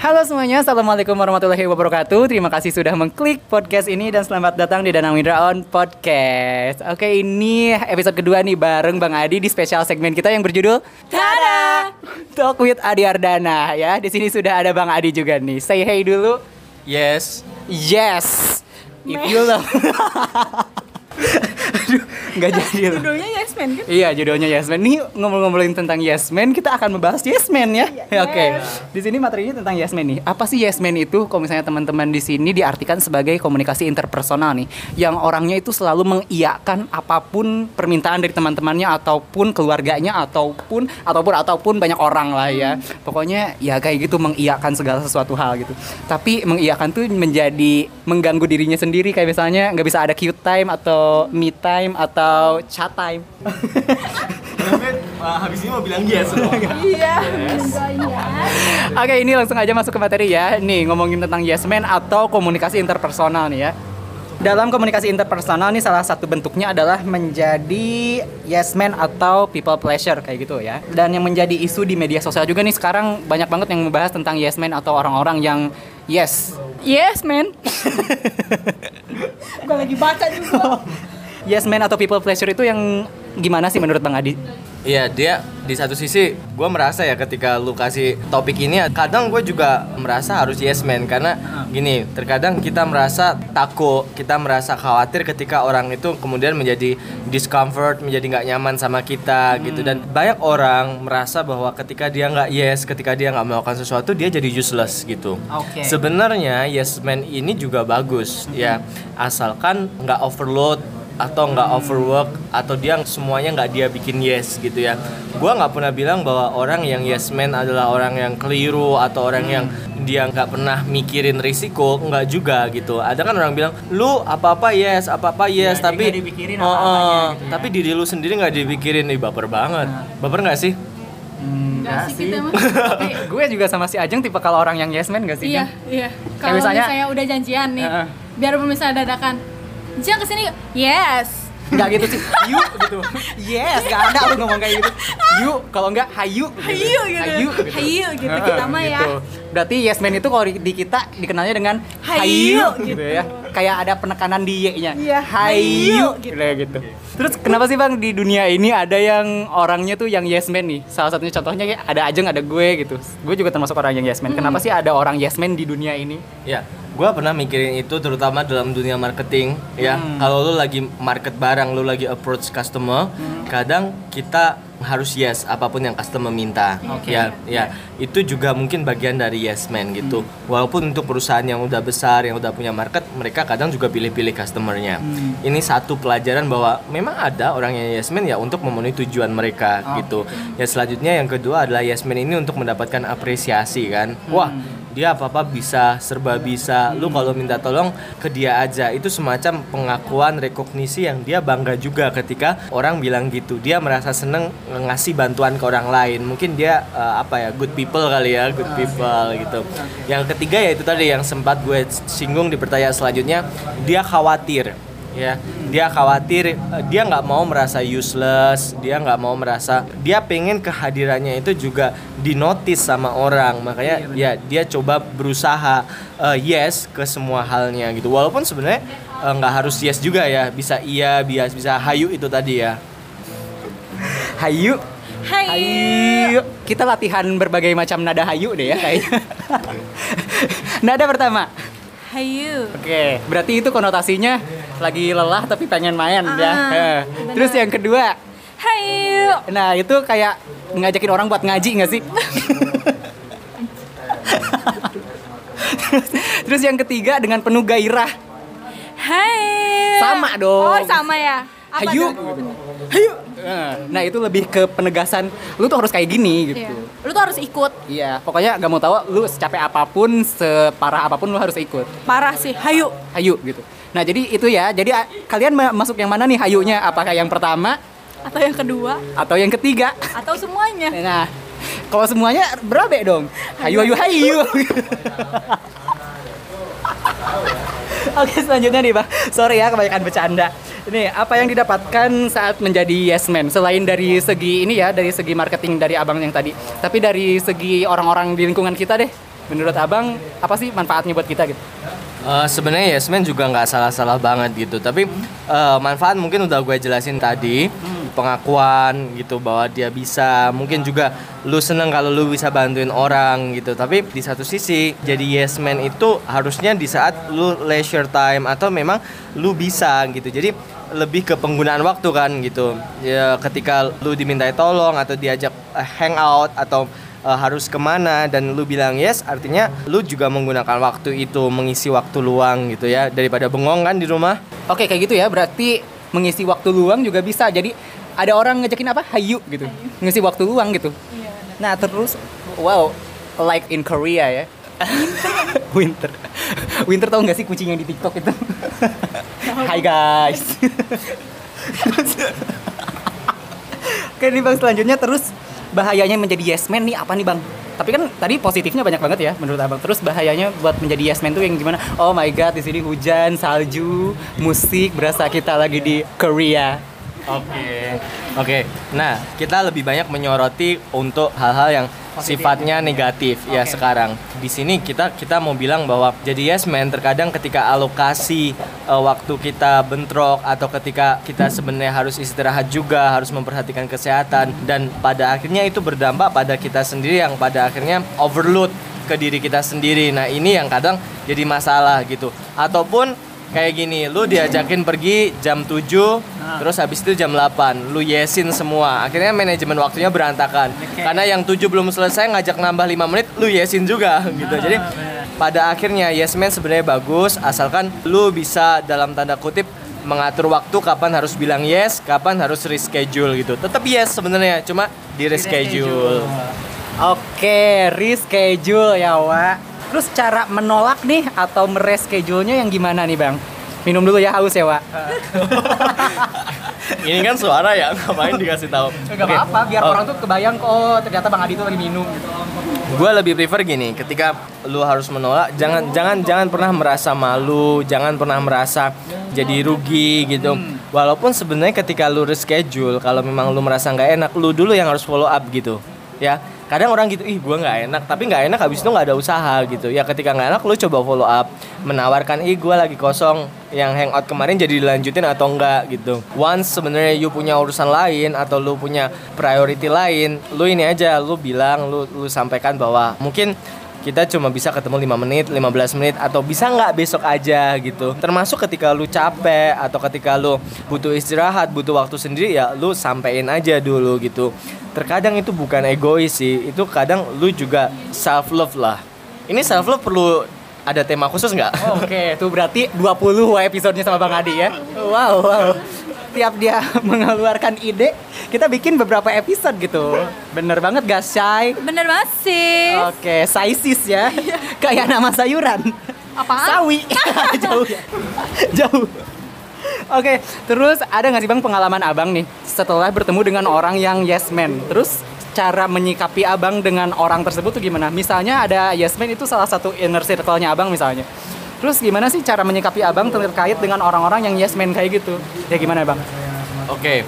Halo semuanya, Assalamualaikum warahmatullahi wabarakatuh Terima kasih sudah mengklik podcast ini Dan selamat datang di Danang Windra On Podcast Oke, ini episode kedua nih bareng Bang Adi Di spesial segmen kita yang berjudul Tada! Talk with Adi Ardana ya. Di sini sudah ada Bang Adi juga nih. Say hey dulu. Yes. Yes. If you love. Nggak jadi loh. Judulnya Yes Man kan? Iya, judulnya Yes Man. Nih ngomong-ngomongin tentang Yes Man, kita akan membahas Yes Man ya. Oke. Di sini materinya tentang Yes Man nih. Apa sih Yes Man itu? Kalau misalnya teman-teman di sini diartikan sebagai komunikasi interpersonal nih, yang orangnya itu selalu mengiyakan apa pun permintaan dari teman-temannya ataupun keluarganya ataupun ataupun ataupun banyak orang lah ya. Pokoknya ya kayak gitu mengiyakan segala sesuatu hal gitu. Tapi mengiyakan tuh menjadi mengganggu dirinya sendiri kayak misalnya nggak bisa ada cute time atau me time atau chat time. habis ini mau bilang yes loh. Iya. Oke, ini langsung aja masuk ke materi ya. Nih, ngomongin tentang yes man atau komunikasi interpersonal nih ya. Dalam komunikasi interpersonal nih salah satu bentuknya adalah menjadi yes man atau people pleasure kayak gitu ya. Dan yang menjadi isu di media sosial juga nih sekarang banyak banget yang membahas tentang yes man atau orang-orang yang yes. Yes Man. Gue lagi baca juga. Yes man atau people pleasure itu yang gimana sih menurut Bang Adi? Iya dia di satu sisi gue merasa ya ketika lu kasih topik ini kadang gue juga merasa harus yes man. Karena gini terkadang kita merasa takut kita merasa khawatir ketika orang itu kemudian menjadi discomfort menjadi nggak nyaman sama kita gitu. Dan banyak orang merasa bahwa ketika dia nggak yes ketika dia nggak melakukan sesuatu dia jadi useless gitu. Oke. sebenarnya yes man ini juga bagus ya. Asalkan nggak overload atau nggak overwork atau dia semuanya nggak dia bikin yes gitu ya gua nggak pernah bilang bahwa orang yang yes man adalah orang yang keliru atau orang yang dia nggak pernah mikirin risiko nggak juga gitu ada kan orang bilang lu apa apa yes apa apa yes jadi tapi Oh, apa-apanya oh, gitu ya. tapi diri lu sendiri nggak dipikirin ih baper banget baper nggak sih Enggak sih kita mah. Tapi gue juga sama si Ajeng tipe kalau orang yang yes man gak sih? Iya, Jeng? iya. Kalau misalnya- misalnya, udah janjian nih, Heeh. biar misalnya dadakan, Jeng ke sini, yes. Enggak gitu sih. Yuk gitu. Yes, gak ada lu ngomong kayak gitu. Yuk, kalau enggak hayu gitu. Hayu gitu. Hayu Hayu gitu, kita mah ya. gitu. Berarti yes man itu kalau di, kita dikenalnya dengan Hayu, gitu. gitu. ya. Kayak ada penekanan di Y-nya. Iya, Hayu hayu, gitu. gitu. Terus kenapa sih Bang di dunia ini ada yang orangnya tuh yang yes man nih? Salah satunya contohnya kayak ada Ajeng, ada gue gitu. Gue juga termasuk orang yang yes man. Kenapa sih ada orang yes man di dunia ini? Ya, gua pernah mikirin itu terutama dalam dunia marketing ya. Hmm. Kalau lu lagi market barang, lu lagi approach customer, Hmm. kadang kita harus yes apa pun yang customer minta. Oke. Ya, ya. Itu juga mungkin bagian dari yes man gitu. Hmm. Walaupun untuk perusahaan yang udah besar, yang udah punya market, mereka kadang juga pilih-pilih customernya. Hmm. Ini satu pelajaran bahwa memang ada orang yang yes man ya untuk memenuhi tujuan mereka Oh, gitu. Ya selanjutnya yang kedua adalah yes man ini untuk mendapatkan apresiasi kan. Wah, dia apa apa bisa serba bisa. Lu kalau minta tolong ke dia aja. Itu semacam pengakuan rekognisi yang dia bangga juga ketika orang bilang gitu. Dia merasa seneng ngasih bantuan ke orang lain. Mungkin dia eh, apa ya good people kali ya good people gitu. Yang ketiga ya itu tadi yang sempat gue singgung di pertanyaan selanjutnya dia khawatir ya dia khawatir eh, dia nggak mau merasa useless dia nggak mau merasa dia pengen kehadirannya itu juga dinotis sama orang makanya ya dia coba berusaha eh, yes ke semua halnya gitu walaupun sebenarnya eh, nggak harus yes juga ya bisa iya bias bisa hayu itu tadi ya Hayu. Hayu. Kita latihan berbagai macam nada hayu deh ya kayaknya. nada pertama. Hayu. Oke, berarti itu konotasinya lagi lelah tapi pengen main ya. Ah, Eh. benar. Terus yang kedua, Hayu. nah itu kayak ngajakin orang buat ngaji nggak sih? Terus yang ketiga dengan penuh gairah. Hai. Sama dong. Oh, sama ya. Apa Hayu. tuh? Hayu. Nah, itu lebih ke penegasan lu tuh harus kayak gini gitu. Iya. Lu tuh harus ikut. Iya, pokoknya nggak mau tahu lu secapek apa pun, separah apa pun lu harus ikut. Parah sih. Hayu. Hayu gitu. Nah, jadi itu ya. Jadi kalian ma- masuk yang mana nih hayunya? Apakah yang pertama Atau yang kedua, atau yang ketiga? atau semuanya. Nah, kalau semuanya berabe dong. Hayu hayu hayu. Oke, selanjutnya nih, Bang. Sorry ya kebanyakan bercanda. Ini apa yang didapatkan saat menjadi yes man selain dari segi ini ya, dari segi marketing dari Abang yang tadi. Tapi dari segi orang-orang di lingkungan kita deh. menurut abang apa sih manfaatnya buat kita gitu Eh, sebenarnya yes man juga nggak salah-salah banget gitu. Tapi eh, manfaat mungkin udah gue jelasin tadi pengakuan gitu bahwa dia bisa. Mungkin juga lu seneng kalau lu bisa bantuin orang gitu. Tapi di satu sisi jadi yes man itu harusnya di saat lu leisure time atau memang lu bisa gitu. Jadi lebih ke penggunaan waktu kan gitu. Ya ketika lu dimintai tolong atau diajak eh, hangout atau eh, harus ke mana dan lu bilang yes artinya lu juga menggunakan waktu itu mengisi waktu luang gitu ya daripada bengong kan di rumah? Oke kayak gitu ya berarti mengisi waktu luang juga bisa. Jadi ada orang ngejakin apa? Hayu gitu. Ngisi waktu luang gitu. Nah terus wow like in Korea ya. Winter. Winter tau nggak sih kucing yang di TikTok itu? Hai guys. Oke nih bang selanjutnya. Terus bahayanya menjadi yes man nih apa nih bang tapi kan tadi positifnya banyak banget ya menurut abang terus bahayanya buat menjadi yes man tuh yang gimana oh my god di sini hujan salju musik berasa kita lagi di Korea Oke. Oke. Nah, kita lebih banyak menyoroti untuk hal-hal yang Positif. sifatnya negatif ya Oke. sekarang. Di sini kita kita mau bilang bahwa jadi yes man terkadang ketika alokasi eh, waktu kita bentrok atau ketika kita sebenarnya harus istirahat juga, harus memperhatikan kesehatan dan pada akhirnya itu berdampak pada kita sendiri yang pada akhirnya overload ke diri kita sendiri. Nah, ini yang kadang jadi masalah gitu. Ataupun kayak gini, lu diajakin pergi jam 7, terus habis itu jam 8, lu yesin semua. Akhirnya manajemen waktunya berantakan. Karena yang 7 belum selesai ngajak nambah 5 menit, lu yesin juga gitu. Jadi pada akhirnya yes man sebenarnya bagus asalkan lu bisa dalam tanda kutip mengatur waktu kapan harus bilang yes, kapan harus reschedule gitu. Tetap yes sebenarnya, cuma di reschedule. Oke, reschedule ya, Wak. Terus cara menolak nih atau mereschedule-nya yang gimana nih, Bang? Minum dulu ya haus ya, Wak. Ini kan suara ya, ngapain dikasih tahu? Gak Oke. apa-apa, biar Oh. orang tuh kebayang oh ternyata Bang Adi tuh lagi minum gitu. gue lebih prefer gini ketika lu harus menolak jangan jangan jangan pernah merasa malu jangan pernah merasa jadi rugi gitu walaupun sebenarnya ketika lu reschedule kalau memang lu merasa nggak enak lu dulu yang harus follow up gitu ya kadang orang gitu ih gue nggak enak. Tapi nggak enak habis itu nggak ada usaha gitu. Ya ketika nggak enak lu coba follow up menawarkan ih gue lagi kosong yang hangout kemarin jadi dilanjutin atau enggak gitu. Once sebenarnya you punya urusan lain atau lu punya priority lain lu ini aja lu bilang lu lu sampaikan bahwa mungkin kita cuma bisa ketemu 5 menit, 15 menit atau bisa nggak besok aja gitu. Termasuk ketika lu capek atau ketika lu butuh istirahat, butuh waktu sendiri ya lu sampein aja dulu gitu. Terkadang itu bukan egois sih, itu kadang lu juga self love lah. Ini self love perlu ada tema khusus nggak? Oh, Oke, itu berarti 20 wa episodenya sama Bang Adi ya. Wow, wow. Tiap dia mengeluarkan ide, kita bikin beberapa episode gitu. Bener banget gak, Shay? Bener banget sih. Oke, saisis ya. Kayak nama sayuran. Apaan? Sawi. Jauh ya. Jauh. Oke, terus ada nggak sih bang pengalaman abang nih setelah bertemu dengan orang yang yes man? Terus cara menyikapi abang dengan orang tersebut tuh gimana? Misalnya ada yes man itu salah satu inner circle-nya abang misalnya. Terus gimana sih cara menyikapi abang terkait dengan orang-orang yang yes man kayak gitu? Ya gimana bang? Oke.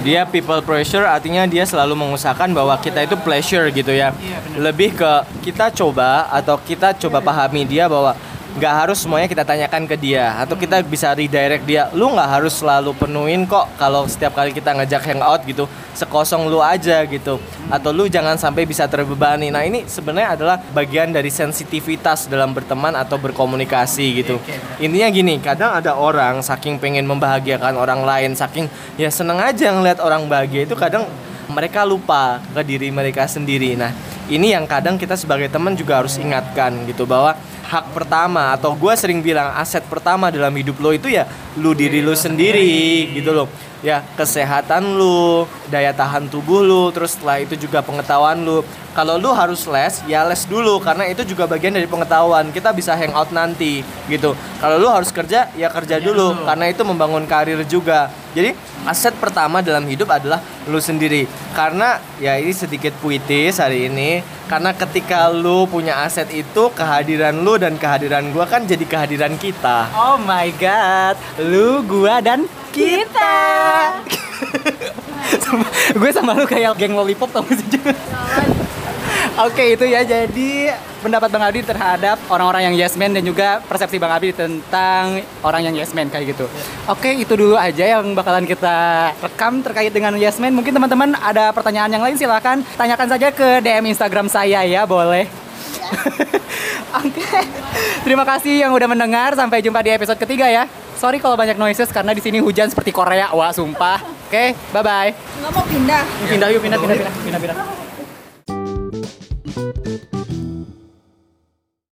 Dia people pressure artinya dia selalu mengusahakan bahwa kita itu pleasure gitu ya. Lebih ke kita coba atau kita coba pahami dia bahwa nggak harus semuanya kita tanyakan ke dia atau kita bisa redirect dia. Lu nggak harus selalu penuhin kok kalau setiap kali kita ngajak hangout gitu sekosong lu aja gitu. Atau lu jangan sampai bisa terbebani. Nah, ini sebenarnya adalah bagian dari sensitivitas dalam berteman atau berkomunikasi gitu. Intinya gini, kadang ada orang saking pengen membahagiakan orang lain, saking ya seneng aja ngeliat orang bahagia itu kadang mereka lupa ke diri mereka sendiri. Nah, ini yang kadang kita sebagai teman juga harus ingatkan gitu bahwa hak pertama atau gue sering bilang aset pertama dalam hidup lo itu ya lu diri lu sendiri gitu loh. Ya kesehatan lu daya tahan tubuh lu terus setelah itu juga pengetahuan lu. Kalau lu harus les ya les dulu karena itu juga bagian dari pengetahuan. Kita bisa hangout nanti gitu. Kalau lu harus kerja ya kerja dulu. karena itu membangun karir juga. Jadi aset pertama dalam hidup adalah lu sendiri. Karena ya ini sedikit puitis hari ini karena ketika lu punya aset itu kehadiran lu dan kehadiran gua kan jadi kehadiran kita. Oh my god, lu, gua dan kita. gue sama lu kayak geng lollipop tau sih? Oke itu ya jadi pendapat Bang Abi terhadap orang-orang yang yes man dan juga persepsi Bang Abi tentang orang yang yes man kayak gitu. Oke itu dulu aja yang bakalan kita rekam terkait dengan yes man. Mungkin teman-teman ada pertanyaan yang lain silahkan tanyakan saja ke DM Instagram saya ya boleh. Oke terima kasih yang udah mendengar sampai jumpa di episode ketiga ya. Sorry kalau banyak noises karena di sini hujan seperti Korea wah sumpah. Oke bye bye. Nggak mau pindah. Pindah yuk pindah pindah pindah pindah pindah.